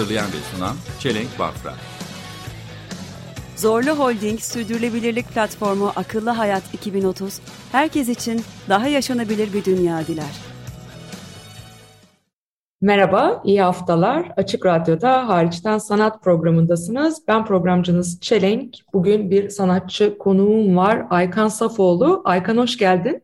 Hazırlayan ve sunan Çelenk Bafra Zorlu Holding Sürdürülebilirlik Platformu Akıllı Hayat 2030, herkes için daha yaşanabilir bir dünya diler. Merhaba, iyi haftalar. Açık Radyo'da Hariçten Sanat programındasınız. Ben programcınız Çelenk. Bugün bir sanatçı konuğum var, Aykan Safoğlu. Aykan hoş geldin.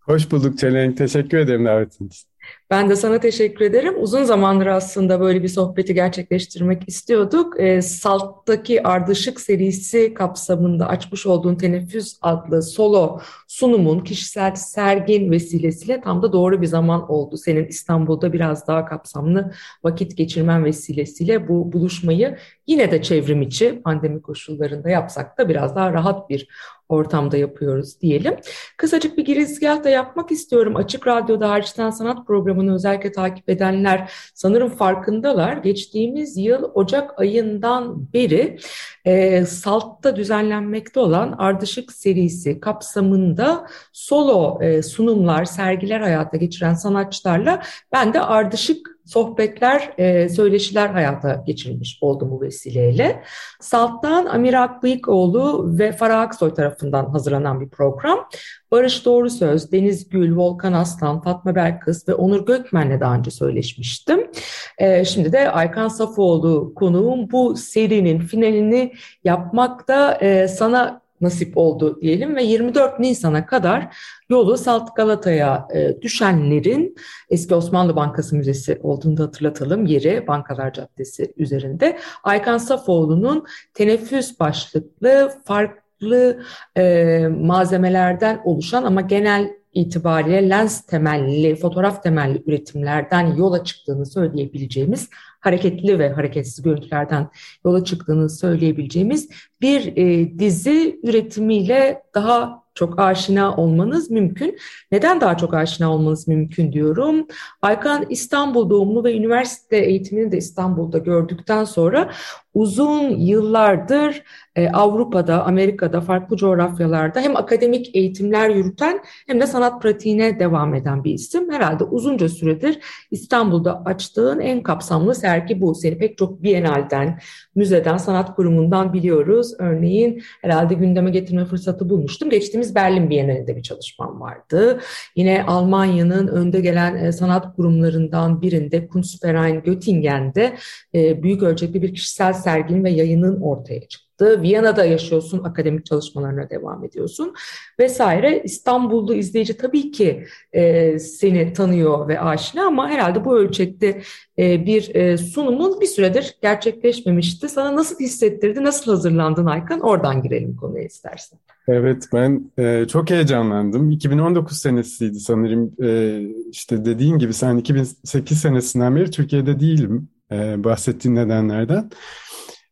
Hoş bulduk Çelenk. Teşekkür ederim davetiniz. Ben de sana teşekkür ederim. Uzun zamandır aslında böyle bir sohbeti gerçekleştirmek istiyorduk. E, Salt'taki Ardışık serisi kapsamında açmış olduğun Teneffüs adlı solo sunumun kişisel sergin vesilesiyle tam da doğru bir zaman oldu. Senin İstanbul'da biraz daha kapsamlı vakit geçirmen vesilesiyle bu buluşmayı yine de çevrim içi pandemi koşullarında yapsak da biraz daha rahat bir ortamda yapıyoruz diyelim. Kısacık bir girizgah da yapmak istiyorum. Açık Radyo'da Hariçten Sanat programını özellikle takip edenler sanırım farkındalar. Geçtiğimiz yıl Ocak ayından beri e, Salt'ta düzenlenmekte olan Ardışık serisi kapsamında solo e, sunumlar, sergiler hayata geçiren sanatçılarla ben de Ardışık sohbetler, e, söyleşiler hayata geçirmiş oldum bu vesileyle. Salt'tan Amir Akbıyıkoğlu ve Farah Aksoy tarafından hazırlanan bir program. Barış Doğru Söz, Deniz Gül, Volkan Aslan, Fatma Belkıs ve Onur Gökmen'le daha önce söyleşmiştim. E, şimdi de Aykan Safoğlu konuğum bu serinin finalini yapmakta e, sana nasip oldu diyelim ve 24 Nisan'a kadar yolu Salt Galata'ya e, düşenlerin eski Osmanlı Bankası Müzesi olduğunu hatırlatalım. Yeri Bankalar Caddesi üzerinde. Aykan Safoğlu'nun teneffüs başlıklı farklı e, malzemelerden oluşan ama genel itibariyle lens temelli, fotoğraf temelli üretimlerden yola çıktığını söyleyebileceğimiz hareketli ve hareketsiz görüntülerden yola çıktığını söyleyebileceğimiz bir e, dizi üretimiyle daha çok aşina olmanız mümkün. Neden daha çok aşina olmanız mümkün diyorum. Aykan İstanbul doğumlu ve üniversite eğitimini de İstanbul'da gördükten sonra uzun yıllardır e, Avrupa'da, Amerika'da, farklı coğrafyalarda hem akademik eğitimler yürüten hem de sanat pratiğine devam eden bir isim. Herhalde uzunca süredir İstanbul'da açtığın en kapsamlı sergi bu. Seni pek çok Bienal'den, müzeden, sanat kurumundan biliyoruz. Örneğin herhalde gündeme getirme fırsatı bulmuştum. Geçtiğimiz Berlin Bienalinde bir çalışmam vardı. Yine Almanya'nın önde gelen e, sanat kurumlarından birinde Kunstverein Göttingen'de e, büyük ölçekli bir kişisel serginin ve yayının ortaya çıktı. Viyana'da yaşıyorsun, akademik çalışmalarına devam ediyorsun vesaire. İstanbullu izleyici tabii ki e, seni tanıyor ve aşina ama herhalde bu ölçekte e, bir e, sunumun bir süredir gerçekleşmemişti. Sana nasıl hissettirdi, nasıl hazırlandın Aykan? Oradan girelim konuya istersen. Evet ben e, çok heyecanlandım. 2019 senesiydi sanırım. E, işte dediğin gibi sen 2008 senesinden beri Türkiye'de değilim e, bahsettiğin nedenlerden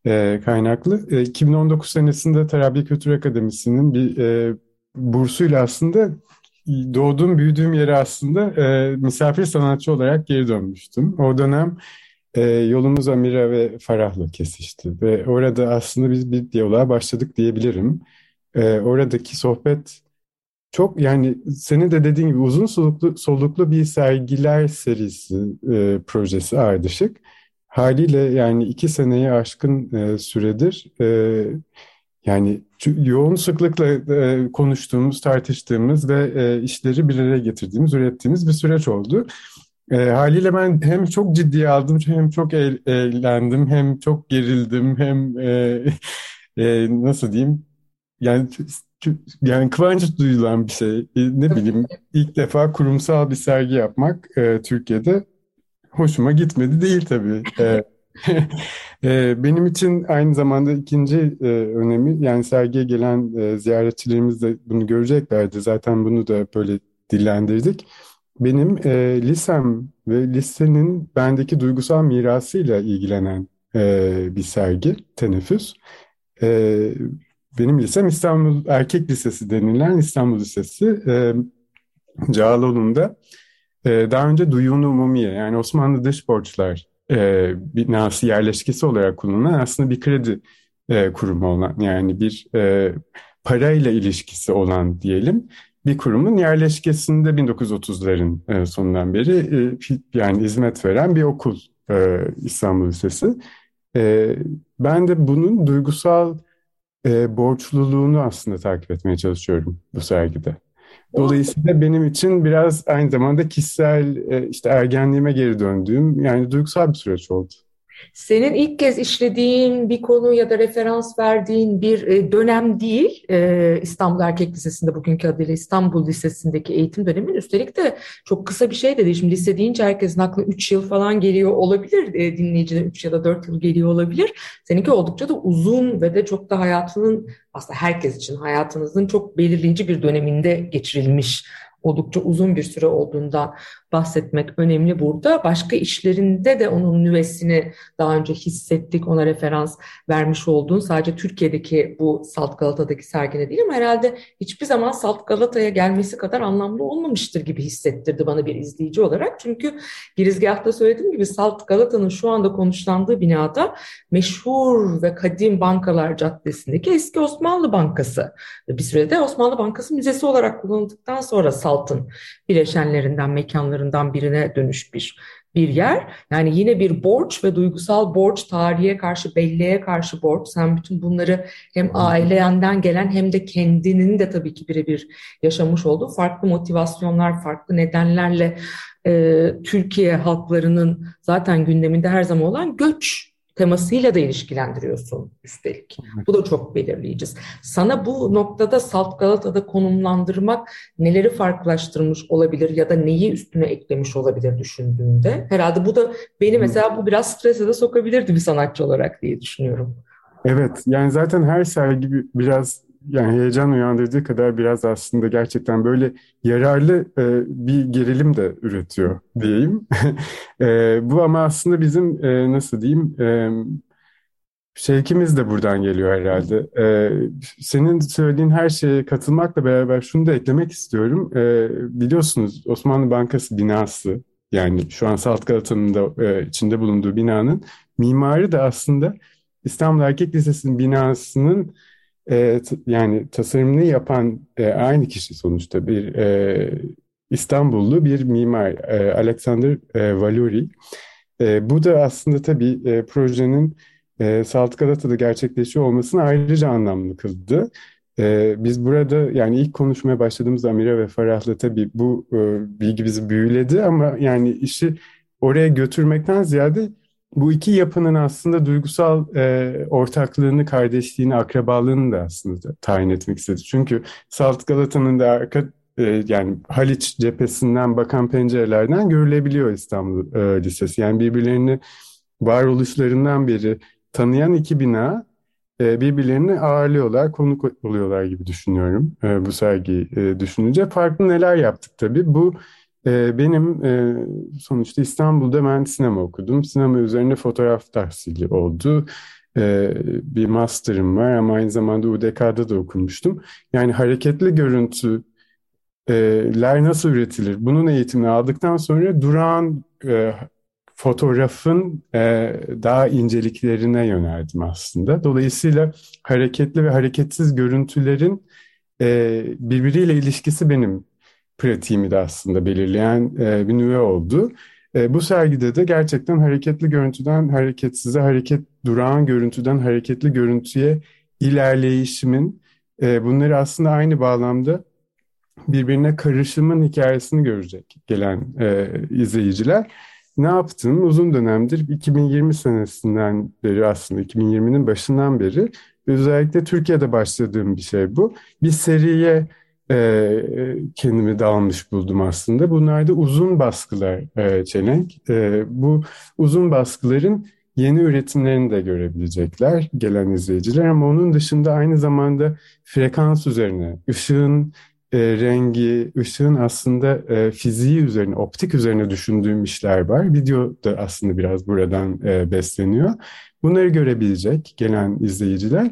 e, kaynaklı. E, 2019 senesinde Tarabya Kültür Akademisi'nin bir e, bursuyla aslında doğduğum, büyüdüğüm yere aslında e, misafir sanatçı olarak geri dönmüştüm. O dönem e, yolumuz Amira ve Farah'la kesişti ve orada aslında biz bir diyaloğa başladık diyebilirim. E, oradaki sohbet çok yani senin de dediğin gibi uzun soluklu, soluklu bir sergiler serisi e, projesi ardışık. Haliyle yani iki seneyi aşkın e, süredir e, yani yoğun sıklıkla e, konuştuğumuz, tartıştığımız ve e, işleri bir araya getirdiğimiz, ürettiğimiz bir süreç oldu. E, haliyle ben hem çok ciddiye aldım, hem çok eğlendim, hem çok gerildim, hem e, e, nasıl diyeyim, yani yani kıvanç duyulan bir şey. E, ne bileyim, ilk defa kurumsal bir sergi yapmak e, Türkiye'de hoşuma gitmedi değil tabii. E, e, benim için aynı zamanda ikinci e, önemi yani sergiye gelen e, ziyaretçilerimiz de bunu göreceklerdi. Zaten bunu da böyle dillendirdik. Benim e, lisem ve lisenin bendeki duygusal mirasıyla ilgilenen e, bir sergi, teneffüs. E, benim lisem İstanbul Erkek Lisesi denilen İstanbul Lisesi. E, Cağaloğlu'nda e, daha önce Duyunu Umumiye yani Osmanlı Dış Borçlar e, binası yerleşkesi olarak kullanılan aslında bir kredi e, kurumu olan yani bir e, parayla ilişkisi olan diyelim bir kurumun yerleşkesinde 1930'ların e, sonundan beri e, yani hizmet veren bir okul e, İstanbul Lisesi. E, ben de bunun duygusal e, borçluluğunu aslında takip etmeye çalışıyorum bu sergide. Dolayısıyla benim için biraz aynı zamanda kişisel e, işte ergenliğime geri döndüğüm yani duygusal bir süreç oldu. Senin ilk kez işlediğin bir konu ya da referans verdiğin bir e, dönem değil. E, İstanbul Erkek Lisesi'nde bugünkü adıyla İstanbul Lisesi'ndeki eğitim dönemin üstelik de çok kısa bir şey de değil. Şimdi lise deyince herkesin aklına 3 yıl falan geliyor olabilir. E, dinleyicide 3 ya da 4 yıl geliyor olabilir. Seninki oldukça da uzun ve de çok da hayatının aslında herkes için hayatınızın çok belirleyici bir döneminde geçirilmiş oldukça uzun bir süre olduğunda bahsetmek önemli burada. Başka işlerinde de onun nüvesini daha önce hissettik, ona referans vermiş olduğun sadece Türkiye'deki bu Salt Galata'daki sergine değil ama herhalde hiçbir zaman Salt Galata'ya gelmesi kadar anlamlı olmamıştır gibi hissettirdi bana bir izleyici olarak. Çünkü girizgahta söylediğim gibi Salt Galata'nın şu anda konuşlandığı binada meşhur ve kadim Bankalar Caddesi'ndeki eski Osmanlı Bankası. Bir sürede Osmanlı Bankası Müzesi olarak kullanıldıktan sonra Salt'ın bileşenlerinden, mekanlarından birine dönüşmüş bir yer. Yani yine bir borç ve duygusal borç, tarihe karşı, belleğe karşı borç. Sen bütün bunları hem ailenden gelen hem de kendinin de tabii ki birebir yaşamış olduğu farklı motivasyonlar, farklı nedenlerle e, Türkiye halklarının zaten gündeminde her zaman olan göç temasıyla da ilişkilendiriyorsun üstelik. Bu da çok belirleyici. Sana bu noktada Salt Galata'da konumlandırmak neleri farklılaştırmış olabilir ya da neyi üstüne eklemiş olabilir düşündüğünde? Herhalde bu da beni mesela bu biraz strese de sokabilirdi bir sanatçı olarak diye düşünüyorum. Evet, yani zaten her sergi biraz yani heyecan uyandırdığı kadar biraz aslında gerçekten böyle yararlı e, bir gerilim de üretiyor diyeyim. e, bu ama aslında bizim e, nasıl diyeyim e, şevkimiz de buradan geliyor herhalde. E, senin söylediğin her şeye katılmakla beraber şunu da eklemek istiyorum. E, biliyorsunuz Osmanlı Bankası binası yani şu an Salt Galata'nın da e, içinde bulunduğu binanın mimarı da aslında İstanbul Erkek Lisesi'nin binasının e, yani tasarımını yapan e, aynı kişi sonuçta bir e, İstanbullu bir mimar e, Alexander e, Valori. E, bu da aslında tabii e, projenin e, Salt gerçekleşiyor olmasını ayrıca anlamlı kıldı. E, biz burada yani ilk konuşmaya başladığımız Amire ve Farah'la tabii bu e, bilgi bizi büyüledi ama yani işi oraya götürmekten ziyade bu iki yapının aslında duygusal e, ortaklığını, kardeşliğini, akrabalığını da aslında tayin etmek istedi. Çünkü Salt Galata'nın da arka e, yani Haliç cephesinden bakan pencerelerden görülebiliyor İstanbul e, Lisesi. Yani birbirlerini varoluşlarından beri tanıyan iki bina e, birbirlerini ağırlıyorlar, konuk oluyorlar gibi düşünüyorum e, bu sergiyi e, düşününce. Farklı neler yaptık tabii. Bu benim e, sonuçta İstanbul'da ben sinema okudum. Sinema üzerine fotoğraf tahsili oldu. Ee, bir master'ım var ama aynı zamanda UDK'da da okumuştum. Yani hareketli görüntüler nasıl üretilir? Bunun eğitimini aldıktan sonra durağan e, fotoğrafın e, daha inceliklerine yöneldim aslında. Dolayısıyla hareketli ve hareketsiz görüntülerin birbiriyle ilişkisi benim pratiğimi de aslında belirleyen e, bir nüve oldu. E, bu sergide de gerçekten hareketli görüntüden hareketsize, hareket durağan görüntüden hareketli görüntüye ilerleyişimin e, bunları aslında aynı bağlamda birbirine karışımın hikayesini görecek gelen e, izleyiciler. Ne yaptım? Uzun dönemdir 2020 senesinden beri aslında 2020'nin başından beri özellikle Türkiye'de başladığım bir şey bu. Bir seriye e, kendimi dalmış buldum aslında. Bunlar da uzun baskılar e, Çelenk. E, bu uzun baskıların yeni üretimlerini de görebilecekler gelen izleyiciler ama onun dışında aynı zamanda frekans üzerine, ışığın e, rengi, ışığın aslında e, fiziği üzerine, optik üzerine düşündüğüm işler var. Video da aslında biraz buradan e, besleniyor. Bunları görebilecek gelen izleyiciler.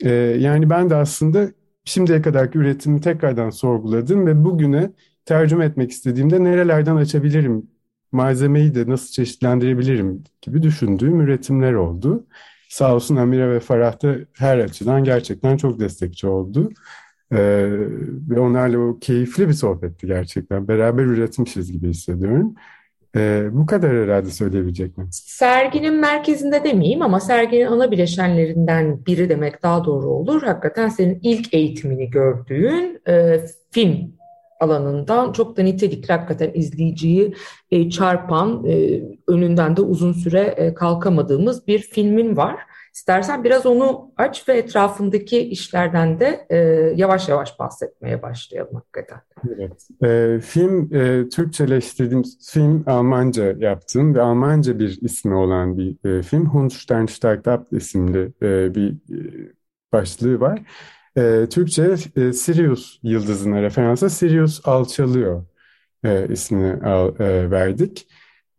E, yani ben de aslında şimdiye kadarki üretimi tekrardan sorguladım ve bugüne tercüme etmek istediğimde nerelerden açabilirim, malzemeyi de nasıl çeşitlendirebilirim gibi düşündüğüm üretimler oldu. Sağ olsun Amira ve Farah da her açıdan gerçekten çok destekçi oldu. Ee, ve onlarla o keyifli bir sohbetti gerçekten. Beraber üretmişiz gibi hissediyorum. Ee, bu kadar herhalde söyleyebileceklerim. Serginin merkezinde demeyeyim ama serginin ana bileşenlerinden biri demek daha doğru olur. Hakikaten senin ilk eğitimini gördüğün e, film alanından çok da nitelikli hakikaten izleyiciyi e, çarpan, e, önünden de uzun süre e, kalkamadığımız bir filmin var. İstersen biraz onu aç ve etrafındaki işlerden de e, yavaş yavaş bahsetmeye başlayalım hakikaten. Evet. E, film e, Türkçeleştirdiğim film Almanca yaptım ve Almanca bir ismi olan bir e, film. Hundstein steigt ab isimli e, bir e, başlığı var. E, Türkçe e, Sirius yıldızına referansa Sirius alçalıyor e, ismini al, e, verdik.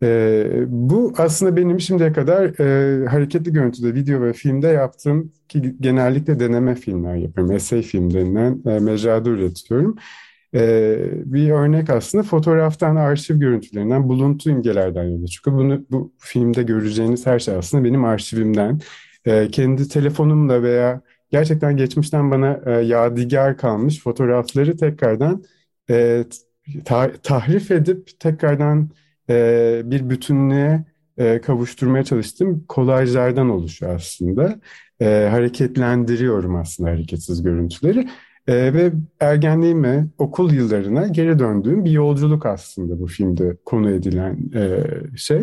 E, bu aslında benim şimdiye kadar e, hareketli görüntüde, video ve filmde yaptığım ki genellikle deneme filmler yapıyorum. Essay film denilen e, mecrada üretiyorum. E, bir örnek aslında fotoğraftan, arşiv görüntülerinden, buluntu imgelerden yola çıkıyor. Bunu bu filmde göreceğiniz her şey aslında benim arşivimden, e, kendi telefonumla veya gerçekten geçmişten bana e, yadigar kalmış fotoğrafları tekrardan e, ta tahrif edip tekrardan e, bir bütünlüğe e, kavuşturmaya çalıştığım kolajlardan oluşuyor aslında. E, hareketlendiriyorum aslında hareketsiz görüntüleri. E, ve ergenliğime, okul yıllarına geri döndüğüm bir yolculuk aslında bu filmde konu edilen e, şey.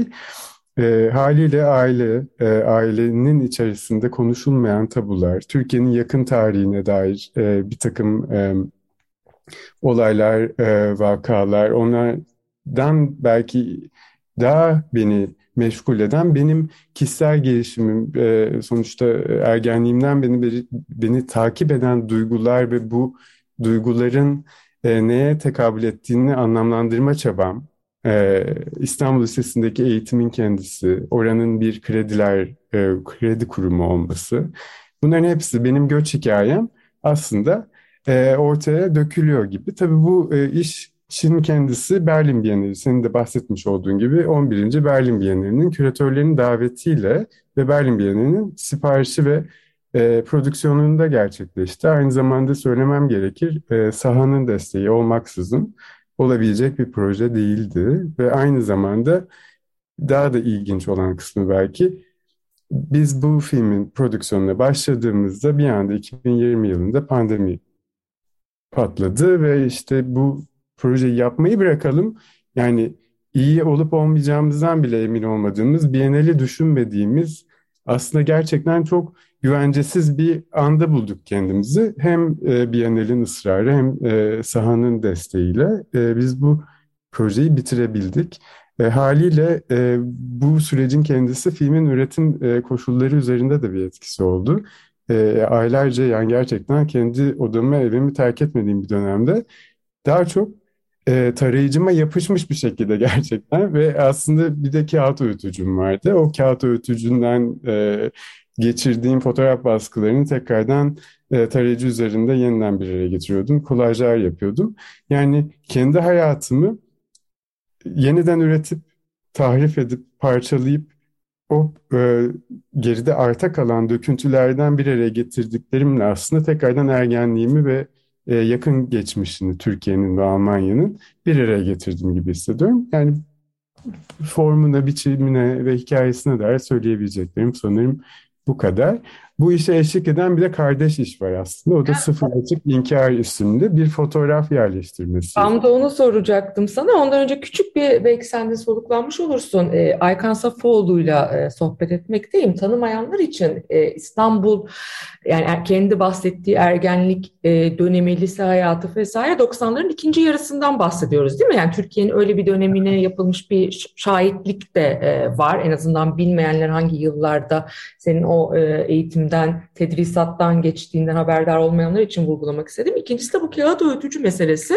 E, haliyle aile, e, ailenin içerisinde konuşulmayan tabular, Türkiye'nin yakın tarihine dair e, bir takım e, olaylar, e, vakalar, onlardan belki daha beni meşgul eden benim kişisel gelişimim, e, sonuçta ergenliğimden beni beni takip eden duygular ve bu duyguların e, neye tekabül ettiğini anlamlandırma çabam, ee, İstanbul Lisesi'ndeki eğitimin kendisi, oranın bir krediler, e, kredi kurumu olması. Bunların hepsi benim göç hikayem aslında e, ortaya dökülüyor gibi. Tabii bu e, iş Şirin kendisi Berlin Bienali, senin de bahsetmiş olduğun gibi 11. Berlin Bienali'nin küratörlerinin davetiyle ve Berlin Bienali'nin siparişi ve e, prodüksiyonunda gerçekleşti. Aynı zamanda söylemem gerekir, e, sahanın desteği olmaksızın olabilecek bir proje değildi ve aynı zamanda daha da ilginç olan kısmı belki biz bu filmin prodüksiyonuna başladığımızda bir anda 2020 yılında pandemi patladı ve işte bu projeyi yapmayı bırakalım. Yani iyi olup olmayacağımızdan bile emin olmadığımız, Biennale düşünmediğimiz aslında gerçekten çok güvencesiz bir anda bulduk kendimizi. Hem e, Biennale'in ısrarı hem e, sahanın desteğiyle e, biz bu projeyi bitirebildik. E, haliyle e, bu sürecin kendisi filmin üretim e, koşulları üzerinde de bir etkisi oldu. E, aylarca yani gerçekten kendi odamı evimi terk etmediğim bir dönemde daha çok e, tarayıcıma yapışmış bir şekilde gerçekten ve aslında bir de kağıt öğütücüm vardı. O kağıt öğütücünden e, geçirdiğim fotoğraf baskılarını tekrardan e, tarayıcı üzerinde yeniden bir araya getiriyordum. Kolajlar yapıyordum. Yani kendi hayatımı yeniden üretip, tahrif edip, parçalayıp o e, geride arta kalan döküntülerden bir araya getirdiklerimle aslında tekrardan ergenliğimi ve e, yakın geçmişini Türkiye'nin ve Almanya'nın bir araya getirdiğim gibi hissediyorum. Yani formuna, biçimine ve hikayesine dair söyleyebileceklerim sanırım bu kadar. Bu işe eşlik eden bir de kardeş iş var aslında. O da Sıfır Açık İnkar isimli bir fotoğraf yerleştirmesi. Tam da onu soracaktım sana. Ondan önce küçük bir belki sen de soluklanmış olursun. E, Aykan Safoğlu'yla e, sohbet etmekteyim. Tanımayanlar için e, İstanbul yani er, kendi bahsettiği ergenlik e, dönemi, lise hayatı vesaire 90'ların ikinci yarısından bahsediyoruz değil mi? Yani Türkiye'nin öyle bir dönemine yapılmış bir şahitlik de e, var. En azından bilmeyenler hangi yıllarda senin o e, eğitim eğitimden, tedrisattan geçtiğinden haberdar olmayanlar için vurgulamak istedim. İkincisi de bu kağıt öğütücü meselesi.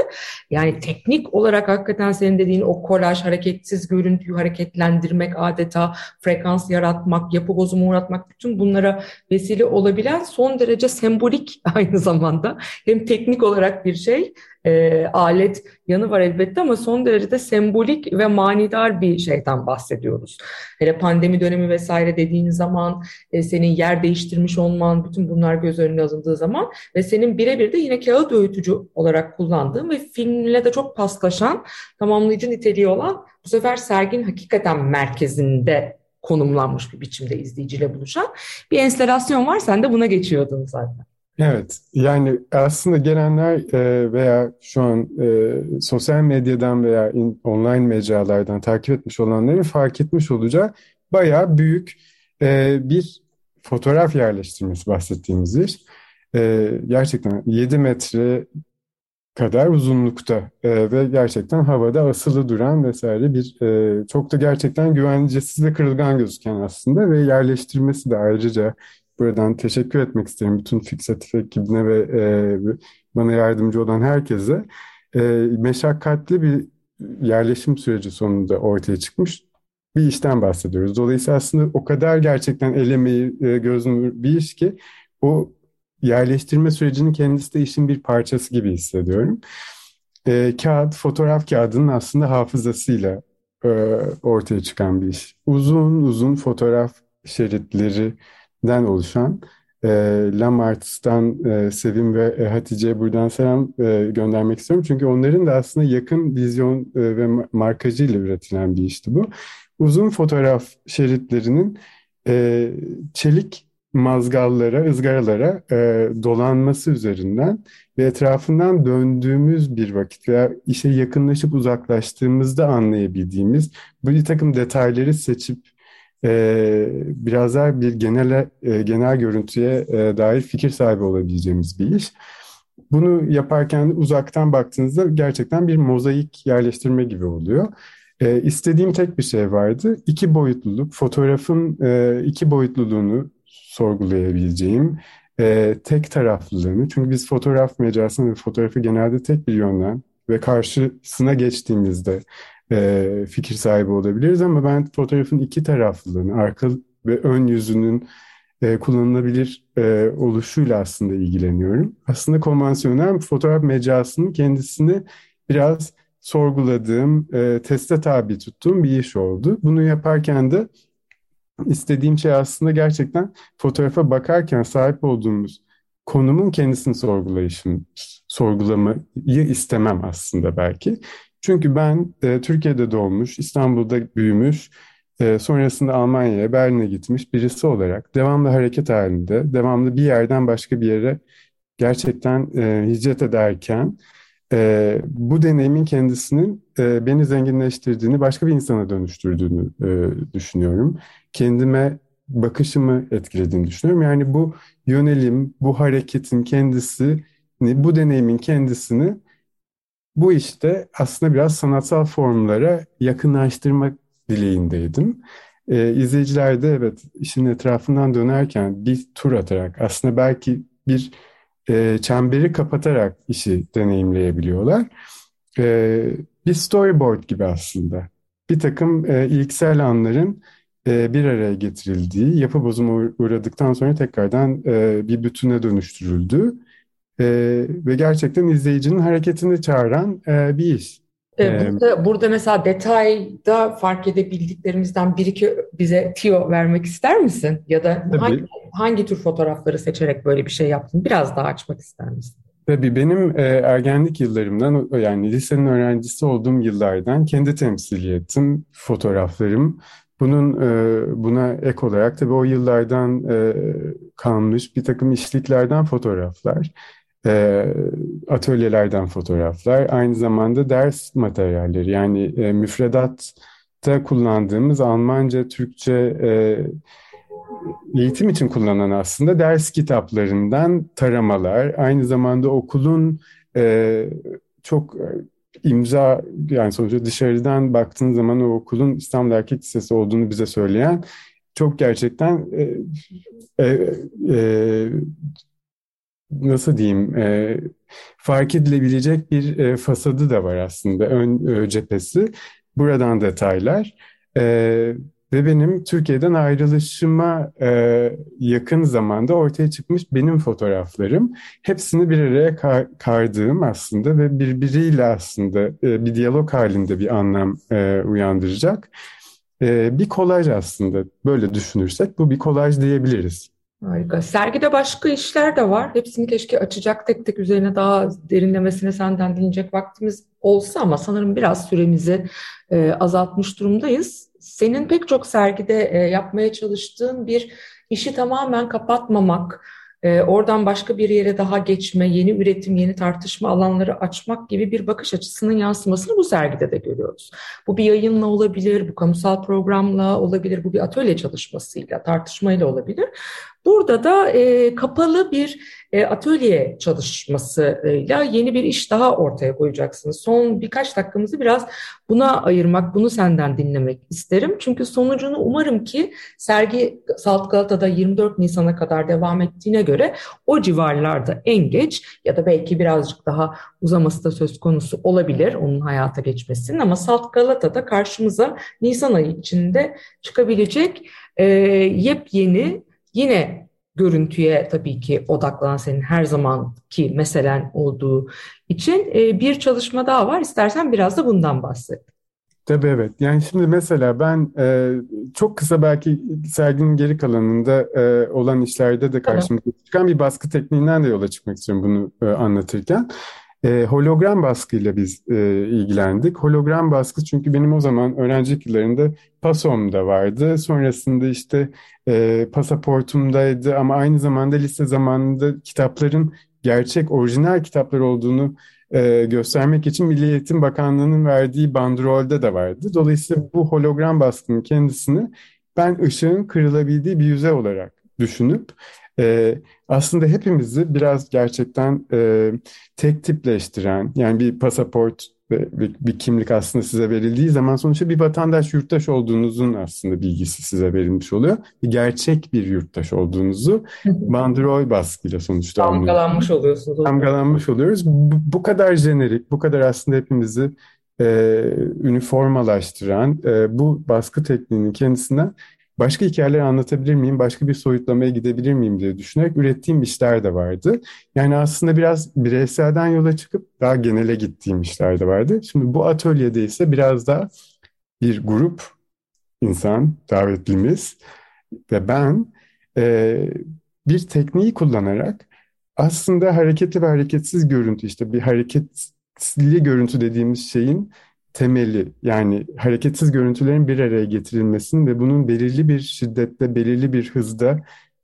Yani teknik olarak hakikaten senin dediğin o kolaj, hareketsiz görüntüyü hareketlendirmek adeta, frekans yaratmak, yapı bozumu uğratmak bütün bunlara vesile olabilen son derece sembolik aynı zamanda. Hem teknik olarak bir şey, e, alet yanı var elbette ama son derecede sembolik ve manidar bir şeyden bahsediyoruz. Hele pandemi dönemi vesaire dediğin zaman e, senin yer değiştirmiş olman, bütün bunlar göz önüne alındığı zaman ve senin birebir de yine kağıt öğütücü olarak kullandığın ve filmle de çok paslaşan, tamamlayıcı niteliği olan bu sefer sergin hakikaten merkezinde konumlanmış bir biçimde izleyiciyle buluşan bir enstelasyon var. Sen de buna geçiyordun zaten. Evet, yani aslında gelenler e, veya şu an e, sosyal medyadan veya in, online mecralardan takip etmiş olanların fark etmiş olacağı bayağı büyük e, bir fotoğraf yerleştirmesi bahsettiğimiz iş. Gerçekten 7 metre kadar uzunlukta ve gerçekten havada asılı duran vesaire bir çok da gerçekten güvencesiz ve kırılgan gözüken aslında ve yerleştirmesi de ayrıca buradan teşekkür etmek isterim bütün Fixatif ekibine ve e, bana yardımcı olan herkese. E, meşakkatli bir yerleşim süreci sonunda ortaya çıkmış bir işten bahsediyoruz. Dolayısıyla aslında o kadar gerçekten el emeği, e, göz nuru bir iş ki o yerleştirme sürecinin kendisi de işin bir parçası gibi hissediyorum. E, kağıt, fotoğraf kağıdının aslında hafızasıyla e, ortaya çıkan bir iş. Uzun uzun fotoğraf şeritlerinden oluşan e, Lamart'tan e, Sevim ve e, Hatice'ye buradan selam e, göndermek istiyorum. Çünkü onların da aslında yakın vizyon e, ve markajıyla üretilen bir işti bu. Uzun fotoğraf şeritlerinin e, çelik mazgallara, ızgaralara e, dolanması üzerinden ve etrafından döndüğümüz bir vakit veya işe yakınlaşıp uzaklaştığımızda anlayabildiğimiz bir takım detayları seçip e, biraz daha bir genel e, genel görüntüye e, dair fikir sahibi olabileceğimiz bir iş. Bunu yaparken uzaktan baktığınızda gerçekten bir mozaik yerleştirme gibi oluyor. E, istediğim tek bir şey vardı. İki boyutluluk, fotoğrafın e, iki boyutluluğunu sorgulayabileceğim e, tek taraflılığını. Çünkü biz fotoğraf mecrasını ve fotoğrafı genelde tek bir yönden ve karşısına geçtiğimizde e, fikir sahibi olabiliriz ama ben fotoğrafın iki taraflılığını, arka ve ön yüzünün e, kullanılabilir e, oluşuyla aslında ilgileniyorum. Aslında konvansiyonel fotoğraf mecrasının kendisini biraz sorguladığım, e, teste tabi tuttuğum bir iş oldu. Bunu yaparken de istediğim şey aslında gerçekten fotoğrafa bakarken sahip olduğumuz konumun kendisini sorgulayışın, sorgulamayı istemem aslında belki. Çünkü ben e, Türkiye'de doğmuş, İstanbul'da büyümüş, e, sonrasında Almanya'ya, Berlin'e gitmiş birisi olarak devamlı hareket halinde, devamlı bir yerden başka bir yere gerçekten e, hicret ederken e, bu deneyimin kendisinin e, beni zenginleştirdiğini, başka bir insana dönüştürdüğünü e, düşünüyorum. Kendime bakışımı etkilediğini düşünüyorum. Yani bu yönelim, bu hareketin kendisini, bu deneyimin kendisini bu işte aslında biraz sanatsal formlara yakınlaştırmak dileğindeydim. Ee, izleyiciler de evet işin etrafından dönerken bir tur atarak aslında belki bir e, çemberi kapatarak işi deneyimleyebiliyorlar. E, bir storyboard gibi aslında. Bir takım e, ilksel anların e, bir araya getirildiği, yapı bozumu uğradıktan sonra tekrardan e, bir bütüne dönüştürüldüğü e, ve gerçekten izleyicinin hareketini çağıran e, bir iş. Ee, burada, burada mesela detayda fark edebildiklerimizden bir iki bize tiyo vermek ister misin? Ya da Tabii. hangi, hangi tür fotoğrafları seçerek böyle bir şey yaptın? Biraz daha açmak ister misin? Tabii benim e, ergenlik yıllarımdan yani lisenin öğrencisi olduğum yıllardan kendi temsiliyetim, fotoğraflarım. Bunun e, buna ek olarak tabii o yıllardan e, kalmış bir takım işliklerden fotoğraflar, e, atölyelerden fotoğraflar, aynı zamanda ders materyalleri. Yani e, müfredatta kullandığımız Almanca, Türkçe e, eğitim için kullanılan aslında ders kitaplarından taramalar, aynı zamanda okulun e, çok e, imza yani sonuçta dışarıdan baktığın zaman o okulun İstanbul Erkek Lisesi olduğunu bize söyleyen çok gerçekten e, e, e, nasıl diyeyim e, fark edilebilecek bir e, fasadı da var aslında ön e, cephesi. Buradan detaylar. E, ve benim Türkiye'den ayrılışıma e, yakın zamanda ortaya çıkmış benim fotoğraflarım. Hepsini bir araya kar, kardığım aslında ve birbiriyle aslında e, bir diyalog halinde bir anlam e, uyandıracak. E, bir kolaj aslında böyle düşünürsek bu bir kolaj diyebiliriz. Harika. Sergide başka işler de var. Hepsini keşke açacak tek tek üzerine daha derinlemesine senden dinleyecek vaktimiz olsa ama sanırım biraz süremizi e, azaltmış durumdayız. Senin pek çok sergide e, yapmaya çalıştığın bir işi tamamen kapatmamak, e, oradan başka bir yere daha geçme, yeni üretim, yeni tartışma alanları açmak gibi bir bakış açısının yansımasını bu sergide de görüyoruz. Bu bir yayınla olabilir, bu kamusal programla olabilir, bu bir atölye çalışmasıyla, tartışmayla olabilir. Burada da e, kapalı bir e, atölye çalışmasıyla yeni bir iş daha ortaya koyacaksınız. Son birkaç dakikamızı biraz buna ayırmak, bunu senden dinlemek isterim. Çünkü sonucunu umarım ki sergi Salt Galata'da 24 Nisan'a kadar devam ettiğine göre o civarlarda en geç ya da belki birazcık daha uzaması da söz konusu olabilir onun hayata geçmesinin ama Salt Galata'da karşımıza Nisan ayı içinde çıkabilecek e, yepyeni Yine görüntüye tabii ki odaklanan senin her zamanki meselen olduğu için e, bir çalışma daha var. İstersen biraz da bundan bahset. Tabii evet. Yani şimdi mesela ben e, çok kısa belki serginin geri kalanında e, olan işlerde de karşımıza çıkan bir baskı tekniğinden de yola çıkmak istiyorum bunu e, anlatırken. E, hologram baskıyla biz e, ilgilendik. Hologram baskı çünkü benim o zaman öğrencilik yıllarında PASOM'da vardı. Sonrasında işte e, pasaportumdaydı ama aynı zamanda lise zamanında kitapların gerçek orijinal kitaplar olduğunu e, göstermek için Milli Eğitim Bakanlığı'nın verdiği bandrolde de vardı. Dolayısıyla bu hologram baskının kendisini ben ışığın kırılabildiği bir yüzey olarak düşünüp e, aslında hepimizi biraz gerçekten e, tek tipleştiren yani bir pasaport ve bir, bir kimlik aslında size verildiği zaman sonuçta bir vatandaş yurttaş olduğunuzun aslında bilgisi size verilmiş oluyor. Gerçek bir yurttaş olduğunuzu bandrol baskıyla sonuçta damgalanmış oluyorsunuz. Damgalanmış oluyoruz. Bu, bu kadar jenerik, bu kadar aslında hepimizi e, üniformalaştıran e, bu baskı tekniğinin kendisinden başka hikayeler anlatabilir miyim, başka bir soyutlamaya gidebilir miyim diye düşünerek ürettiğim işler de vardı. Yani aslında biraz bireyselden yola çıkıp daha genele gittiğim işler de vardı. Şimdi bu atölyede ise biraz daha bir grup insan, davetlimiz ve ben e, bir tekniği kullanarak aslında hareketli ve hareketsiz görüntü işte bir hareketli görüntü dediğimiz şeyin temeli yani hareketsiz görüntülerin bir araya getirilmesinin ve bunun belirli bir şiddette, belirli bir hızda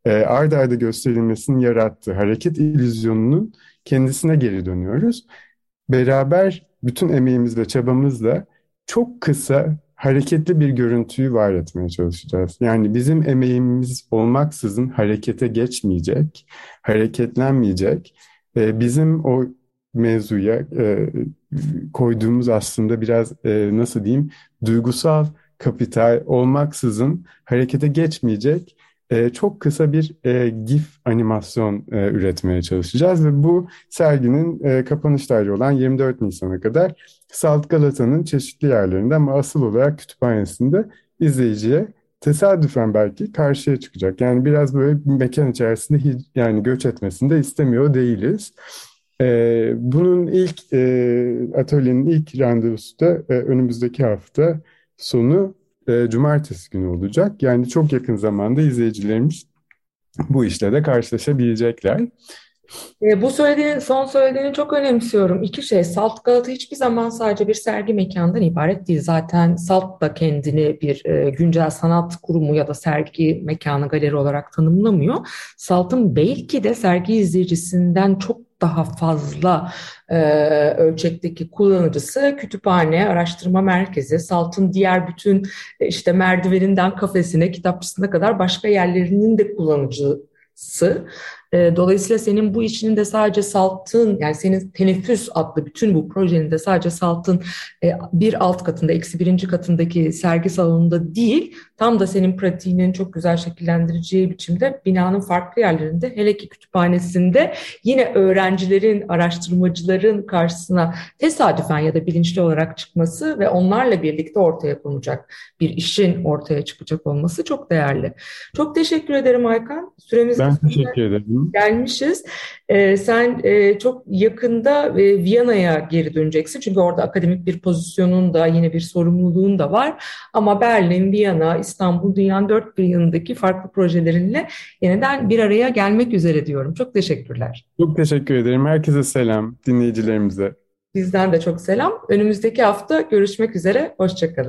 e, ard arda gösterilmesinin yarattığı hareket illüzyonunun kendisine geri dönüyoruz. Beraber bütün emeğimiz ve çabamızla çok kısa hareketli bir görüntüyü var etmeye çalışacağız. Yani bizim emeğimiz olmaksızın harekete geçmeyecek, hareketlenmeyecek. E, bizim o mevzuya e, koyduğumuz aslında biraz e, nasıl diyeyim duygusal kapital olmaksızın harekete geçmeyecek e, çok kısa bir e, GIF animasyon e, üretmeye çalışacağız ve bu serginin e, kapanış tarihi olan 24 Nisan'a kadar Salt Galata'nın çeşitli yerlerinde ama asıl olarak kütüphanesinde izleyiciye tesadüfen belki karşıya çıkacak. Yani biraz böyle bir mekan içerisinde yani göç etmesini de istemiyor değiliz. E, bunun ilk e, atölyenin ilk randevusu da e, önümüzdeki hafta sonu e, cumartesi günü olacak. Yani çok yakın zamanda izleyicilerimiz bu işle de karşılaşabilecekler. E, bu söylediğin, son söylediğini çok önemsiyorum. İki şey, Salt Galata hiçbir zaman sadece bir sergi mekanından ibaret değil. Zaten Salt da kendini bir e, güncel sanat kurumu ya da sergi mekanı, galeri olarak tanımlamıyor. Salt'ın belki de sergi izleyicisinden çok daha fazla e, ölçekteki kullanıcısı kütüphane, araştırma merkezi, Salt'ın diğer bütün e, işte merdiveninden kafesine, kitapçısına kadar başka yerlerinin de kullanıcı sı. E, dolayısıyla senin bu işinin de sadece Salt'ın yani senin Teneffüs adlı bütün bu projenin de sadece Salt'ın e, bir alt katında, eksi birinci katındaki sergi salonunda değil, tam da senin pratiğinin çok güzel şekillendireceği biçimde binanın farklı yerlerinde, hele ki kütüphanesinde yine öğrencilerin, araştırmacıların karşısına tesadüfen ya da bilinçli olarak çıkması ve onlarla birlikte ortaya konacak bir işin ortaya çıkacak olması çok değerli. Çok teşekkür ederim Aykan. Süremiz Ben teşekkür ederim. Gelmişiz. Ee, sen e, çok yakında e, Viyana'ya geri döneceksin. Çünkü orada akademik bir pozisyonun da yine bir sorumluluğun da var. Ama Berlin, Viyana, İstanbul, dünyanın dört bir yanındaki farklı projelerinle yeniden bir araya gelmek üzere diyorum. Çok teşekkürler. Çok teşekkür ederim. Herkese selam, dinleyicilerimize. Bizden de çok selam. Önümüzdeki hafta görüşmek üzere. Hoşçakalın.